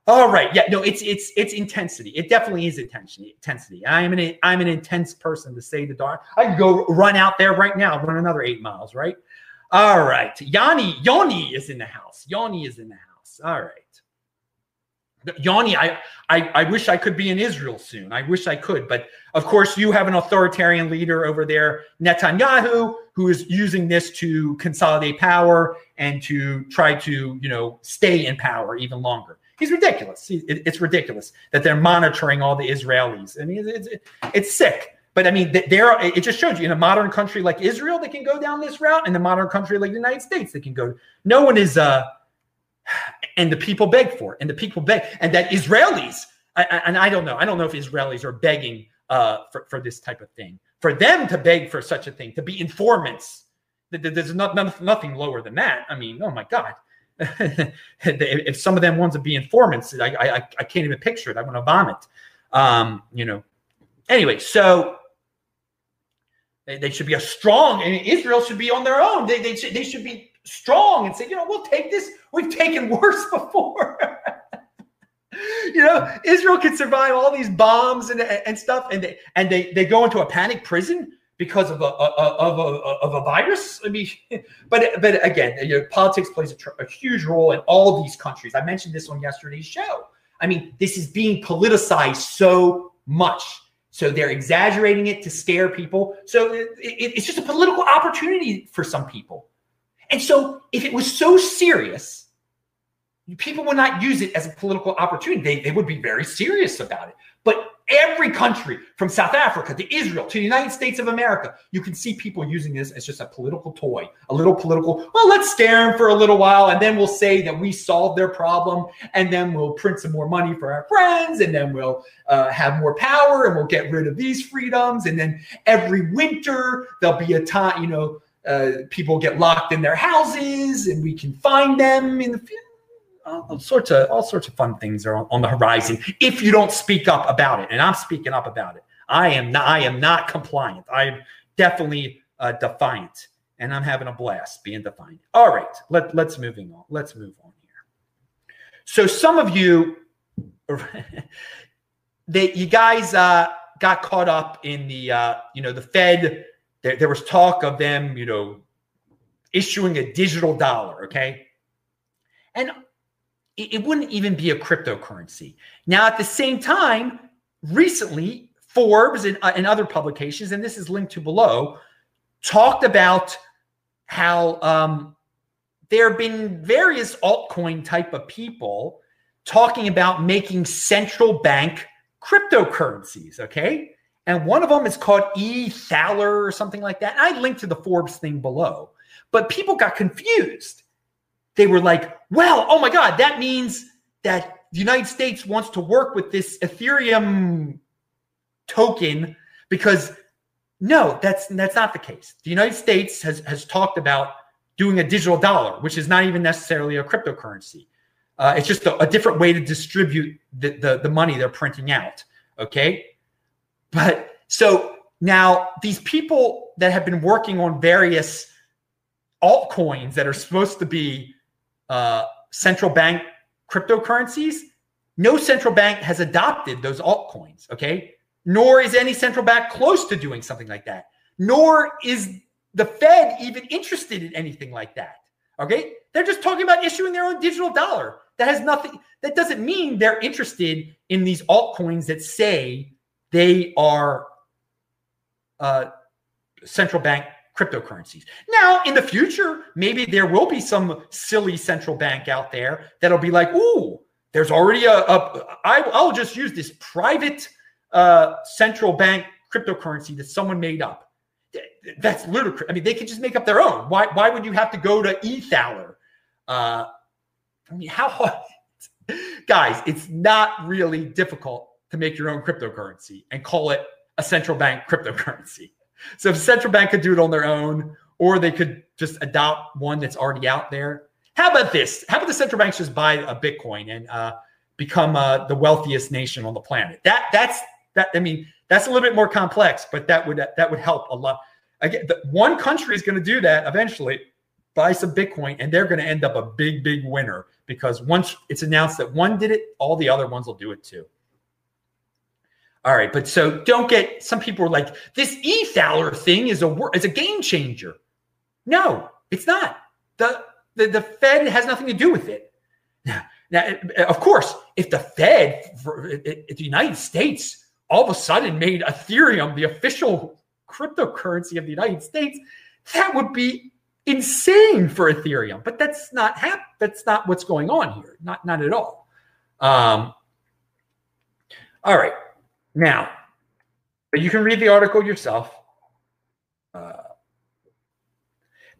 All right, yeah, no, it's it's it's intensity. It definitely is intensity. Intensity. I am an I'm an intense person to say the dark. I can go run out there right now, run another eight miles, right? All right, Yanni Yanni is in the house. Yanni is in the house. All right. Yanni, I, I, I wish I could be in Israel soon. I wish I could. But of course, you have an authoritarian leader over there, Netanyahu, who is using this to consolidate power and to try to, you know, stay in power even longer. He's ridiculous. It's ridiculous that they're monitoring all the Israelis. I mean, it's, it's, sick. But I mean, there it just shows you in a modern country like Israel, they can go down this route, and a modern country like the United States, they can go. No one is uh and the people beg for it, and the people beg, and that Israelis, I, and I don't know, I don't know if Israelis are begging uh, for, for this type of thing. For them to beg for such a thing, to be informants, there's not, nothing lower than that. I mean, oh my God. if some of them want to be informants, I, I, I can't even picture it. I want to vomit. Um, you know. Anyway, so they, they should be a strong, and Israel should be on their own. They, they, they should be strong and say, you know, we'll take this. We've taken worse before. you know, Israel can survive all these bombs and, and stuff, and they and they they go into a panic prison because of a, of a of a virus. I mean, but but again, you know, politics plays a, tr- a huge role in all these countries. I mentioned this on yesterday's show. I mean, this is being politicized so much. So they're exaggerating it to scare people. So it, it, it's just a political opportunity for some people. And so, if it was so serious, people would not use it as a political opportunity. They, they would be very serious about it. But every country from South Africa to Israel to the United States of America, you can see people using this as just a political toy, a little political. Well, let's scare them for a little while, and then we'll say that we solved their problem, and then we'll print some more money for our friends, and then we'll uh, have more power, and we'll get rid of these freedoms, and then every winter there'll be a time, you know uh, people get locked in their houses and we can find them in the all sorts of all sorts of fun things are on, on, the horizon if you don't speak up about it. And i'm speaking up about it. I am not i am not compliant. I'm definitely uh, defiant and i'm having a blast being defiant. All right let, let's moving on. Let's move on here. So some of you that you guys uh, got caught up in the uh, you know the fed there, there was talk of them, you know, issuing a digital dollar, okay? And it, it wouldn't even be a cryptocurrency. Now, at the same time, recently, Forbes and, uh, and other publications, and this is linked to below, talked about how um, there have been various altcoin type of people talking about making central bank cryptocurrencies. Okay and one of them is called E Thaler or something like that. I linked to the Forbes thing below, but people got confused. They were like, well, oh my God, that means that the United States wants to work with this Ethereum token because no, that's that's not the case. The United States has has talked about doing a digital dollar, which is not even necessarily a cryptocurrency. Uh, it's just a, a, different way to distribute the, the, the money they're printing out. Okay. But so now these people that have been working on various altcoins that are supposed to be uh, central bank cryptocurrencies, no central bank has adopted those altcoins. Okay. Nor is any central bank close to doing something like that. Nor is the Fed even interested in anything like that. Okay. They're just talking about issuing their own digital dollar. That has nothing, that doesn't mean they're interested in these altcoins that say they are uh, central bank cryptocurrencies. Now, in the future, maybe there will be some silly central bank out there that'll be like, ooh, there's already a, a I, I'll just use this private uh, central bank cryptocurrency that someone made up. That's ludicrous. I mean, they can just make up their own. Why, why would you have to go to eThaler? Uh, I mean, how hard? Guys, it's not really difficult to make your own cryptocurrency and call it a central bank cryptocurrency. So if central bank could do it on their own, or they could just adopt one that's already out there. How about this? How about the central banks just buy a Bitcoin and uh, become uh, the wealthiest nation on the planet? That that's that. I mean, that's a little bit more complex, but that would that would help a lot. Again, the, one country is going to do that eventually, buy some Bitcoin, and they're going to end up a big, big winner because once it's announced that one did it, all the other ones will do it too. All right, but so don't get some people are like this eThaler thing is a is a game changer. No, it's not. The, the the Fed has nothing to do with it. Now, now of course, if the Fed, if the United States, all of a sudden made Ethereum the official cryptocurrency of the United States, that would be insane for Ethereum. But that's not hap- That's not what's going on here. Not not at all. Um, all right. Now, you can read the article yourself. Uh,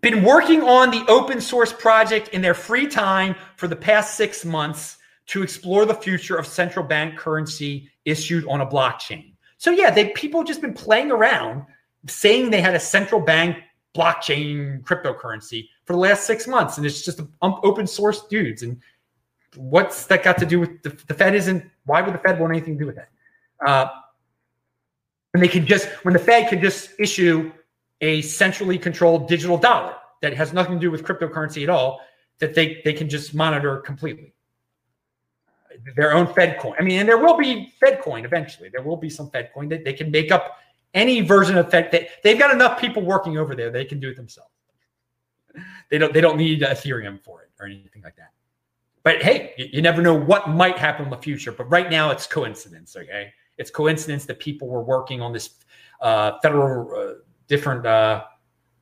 been working on the open source project in their free time for the past six months to explore the future of central bank currency issued on a blockchain. So yeah, they people just been playing around, saying they had a central bank blockchain cryptocurrency for the last six months, and it's just open source dudes. And what's that got to do with the, the Fed? Isn't why would the Fed want anything to do with that? Uh, and they can just, when the Fed can just issue a centrally controlled digital dollar that has nothing to do with cryptocurrency at all, that they, they can just monitor completely. Their own Fed coin. I mean, and there will be Fed coin eventually. There will be some Fed coin that they can make up any version of Fed. They, they've got enough people working over there. They can do it themselves. They don't, they don't need Ethereum for it or anything like that. But hey, you, you never know what might happen in the future. But right now it's coincidence. Okay. It's coincidence that people were working on this uh, federal uh, different uh,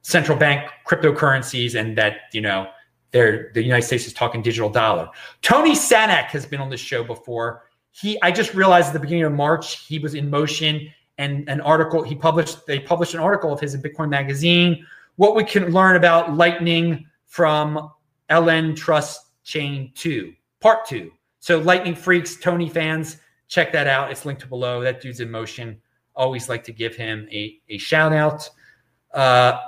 central bank cryptocurrencies, and that you know the United States is talking digital dollar. Tony Sanek has been on this show before. He, I just realized at the beginning of March he was in motion, and an article he published. They published an article of his in Bitcoin Magazine. What we can learn about Lightning from LN Trust Chain Two, Part Two. So Lightning freaks, Tony fans check that out. It's linked below. That dude's in motion. Always like to give him a, a shout out. Uh,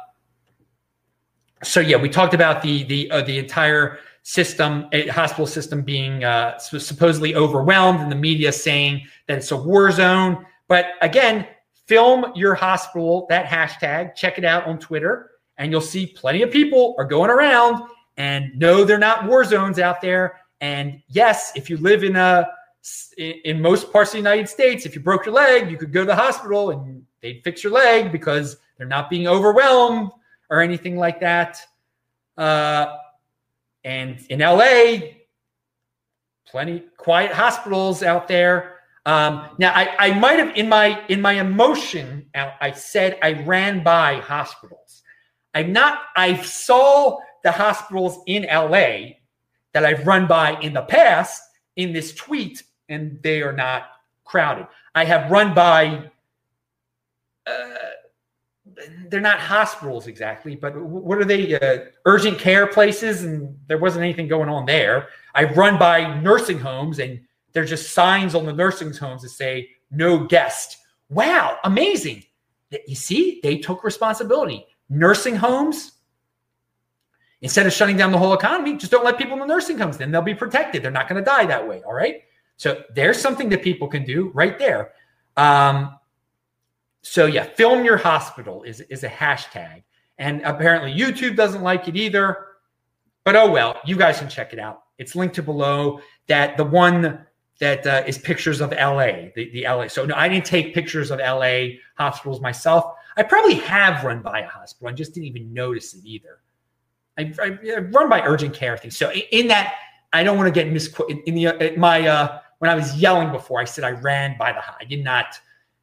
so yeah, we talked about the the uh, the entire system, hospital system being uh, supposedly overwhelmed, and the media saying that it's a war zone. But again, film your hospital. That hashtag. Check it out on Twitter, and you'll see plenty of people are going around. And no, they're not war zones out there. And yes, if you live in a in most parts of the United States, if you broke your leg, you could go to the hospital and they'd fix your leg because they're not being overwhelmed or anything like that. Uh, and in LA, plenty quiet hospitals out there. Um, now, I, I might have in my in my emotion, I said I ran by hospitals. I'm not. I saw the hospitals in LA that I've run by in the past in this tweet and they are not crowded. I have run by, uh, they're not hospitals exactly, but what are they? Uh, urgent care places, and there wasn't anything going on there. I've run by nursing homes, and there's just signs on the nursing homes that say no guest. Wow, amazing. You see, they took responsibility. Nursing homes, instead of shutting down the whole economy, just don't let people in the nursing homes. Then they'll be protected. They're not going to die that way. All right. So there's something that people can do right there. Um, so yeah, film your hospital is is a hashtag, and apparently YouTube doesn't like it either. But oh well, you guys can check it out. It's linked to below. That the one that uh, is pictures of LA, the, the LA. So no, I didn't take pictures of LA hospitals myself. I probably have run by a hospital. I just didn't even notice it either. I, I, I run by urgent care things. So in that, I don't want to get misquoted. In the uh, my uh, when I was yelling before, I said I ran by the. I did not.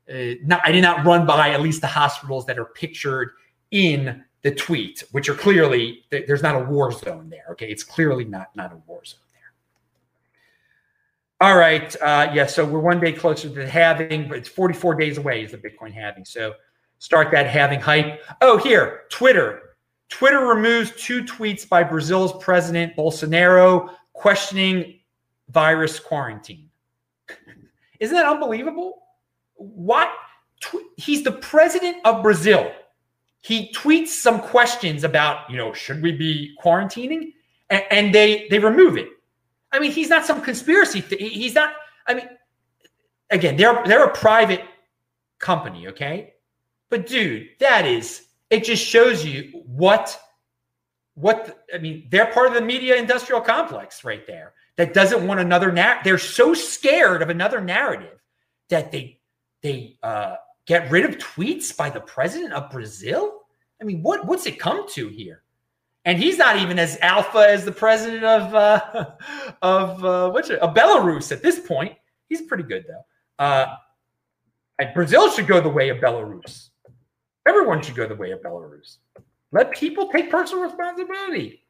Uh, not I did not run by at least the hospitals that are pictured in the tweet, which are clearly there's not a war zone there. Okay, it's clearly not not a war zone there. All right, uh, yeah. So we're one day closer to the halving, but it's 44 days away is the Bitcoin halving. So start that halving hype. Oh, here, Twitter. Twitter removes two tweets by Brazil's president Bolsonaro questioning virus quarantine. Isn't that unbelievable? What? He's the president of Brazil he tweets some questions about, you know, should we be quarantining? And, they they remove it. I mean, he's not some conspiracy. Th- he's not. I mean, again, they're they're a private company, okay? But dude, that is it. Just shows you what what I mean. They're part of the media industrial complex right there that doesn't want another narrative. They're so scared of another narrative that they they uh, get rid of tweets by the president of Brazil? I mean, what what's it come to here? And he's not even as alpha as the president of uh, of uh, what's it, of Belarus at this point. He's pretty good though. Uh, Brazil should go the way of Belarus. Everyone should go the way of Belarus. Let people take personal responsibility.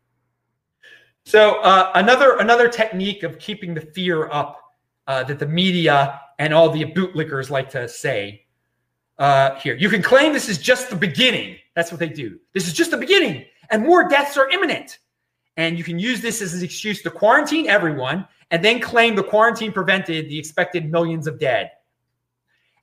So uh, another another technique of keeping the fear up uh, that the media and all the bootlickers like to say uh, here. You can claim this is just the beginning. That's what they do. This is just the beginning, and more deaths are imminent. And you can use this as an excuse to quarantine everyone and then claim the quarantine prevented the expected millions of dead.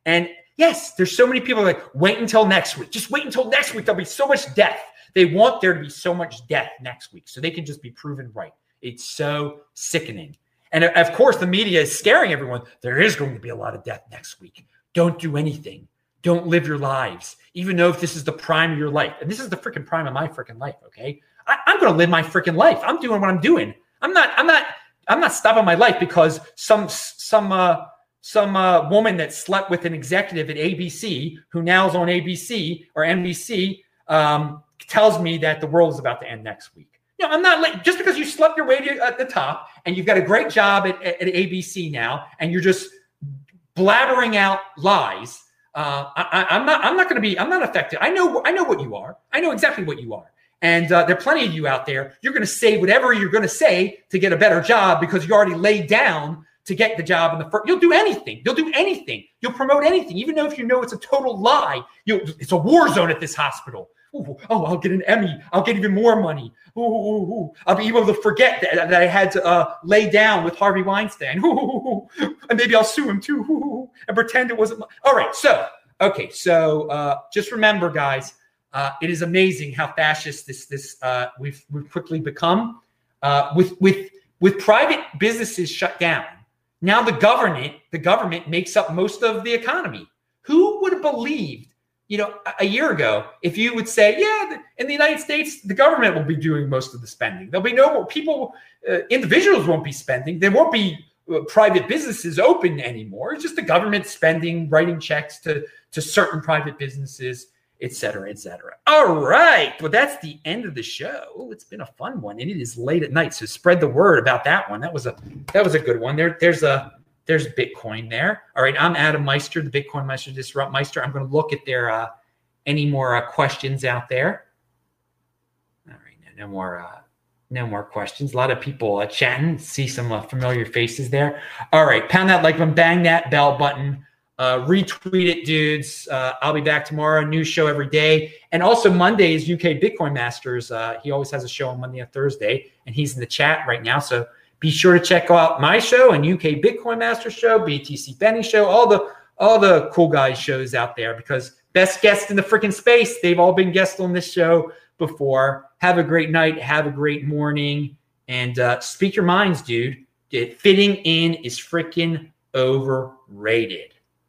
And yes, there's so many people like, wait until next week. Just wait until next week. There'll be so much death. They want there to be so much death next week so they can just be proven right. It's so sickening. And of course, the media is scaring everyone. There is going to be a lot of death next week. Don't do anything. Don't live your lives, even though if this is the prime of your life. And this is the freaking prime of my freaking life. Okay. I, am going to live my freaking life. I'm doing what I'm doing. I'm not, I'm not, I'm not stopping my life because some, some, uh, some uh, woman that slept with an executive at ABC who now is on ABC or NBC um, tells me that the world is about to end next week. You know, I'm not like just because you slept your way to, at the top and you've got a great job at, at, at ABC now and you're just blabbering out lies uh, I, am not. I'm not going to be. I'm not affected. I know. I know what you are. I know exactly what you are. And uh, there are plenty of you out there. You're going to say whatever you're going to say to get a better job because you already laid down to get the job in the first. You'll do anything. You'll do anything. You'll promote anything, even though if you know it's a total lie. You, it's a war zone at this hospital. Ooh, oh, I'll get an Emmy. I'll get even more money. Ooh, ooh, ooh. I'll be able to forget that, that I had to uh, lay down with Harvey Weinstein. and maybe I'll sue him too and pretend it wasn't. My- All right. So, okay. So uh, just remember, guys, uh, it is amazing how fascist this this uh, we've we've quickly become. Uh, with with with private businesses shut down, now the government the government makes up most of the economy. Who would have believed you know, a year ago, if you would say, yeah, in the United States, the government will be doing most of the spending. There'll be no people, uh, individuals won't be spending. There won't be uh, private businesses open anymore. It's just the government spending, writing checks to, to certain private businesses, et cetera, et cetera. All right. Well, that's the end of the show. It's been a fun one, and it is late at night. So spread the word about that one. That was a that was a good one. There, there's a there's Bitcoin there. All right, I'm Adam Meister, the Bitcoin Meister Disrupt Meister. I'm going to look at there uh, any more uh, questions out there. All right, no, no more uh, no more questions. A lot of people uh, chatting. See some uh, familiar faces there. All right, pound that like button, bang that bell button. Uh, retweet it, dudes. Uh, I'll be back tomorrow. New show every day, and also Monday is UK Bitcoin Masters. Uh, he always has a show on Monday and Thursday, and he's in the chat right now. So be sure to check out my show and UK Bitcoin Master show, BTC Benny show, all the all the cool guys shows out there because best guests in the freaking space. They've all been guests on this show before. Have a great night. Have a great morning. And uh, speak your minds, dude. Fitting in is freaking overrated.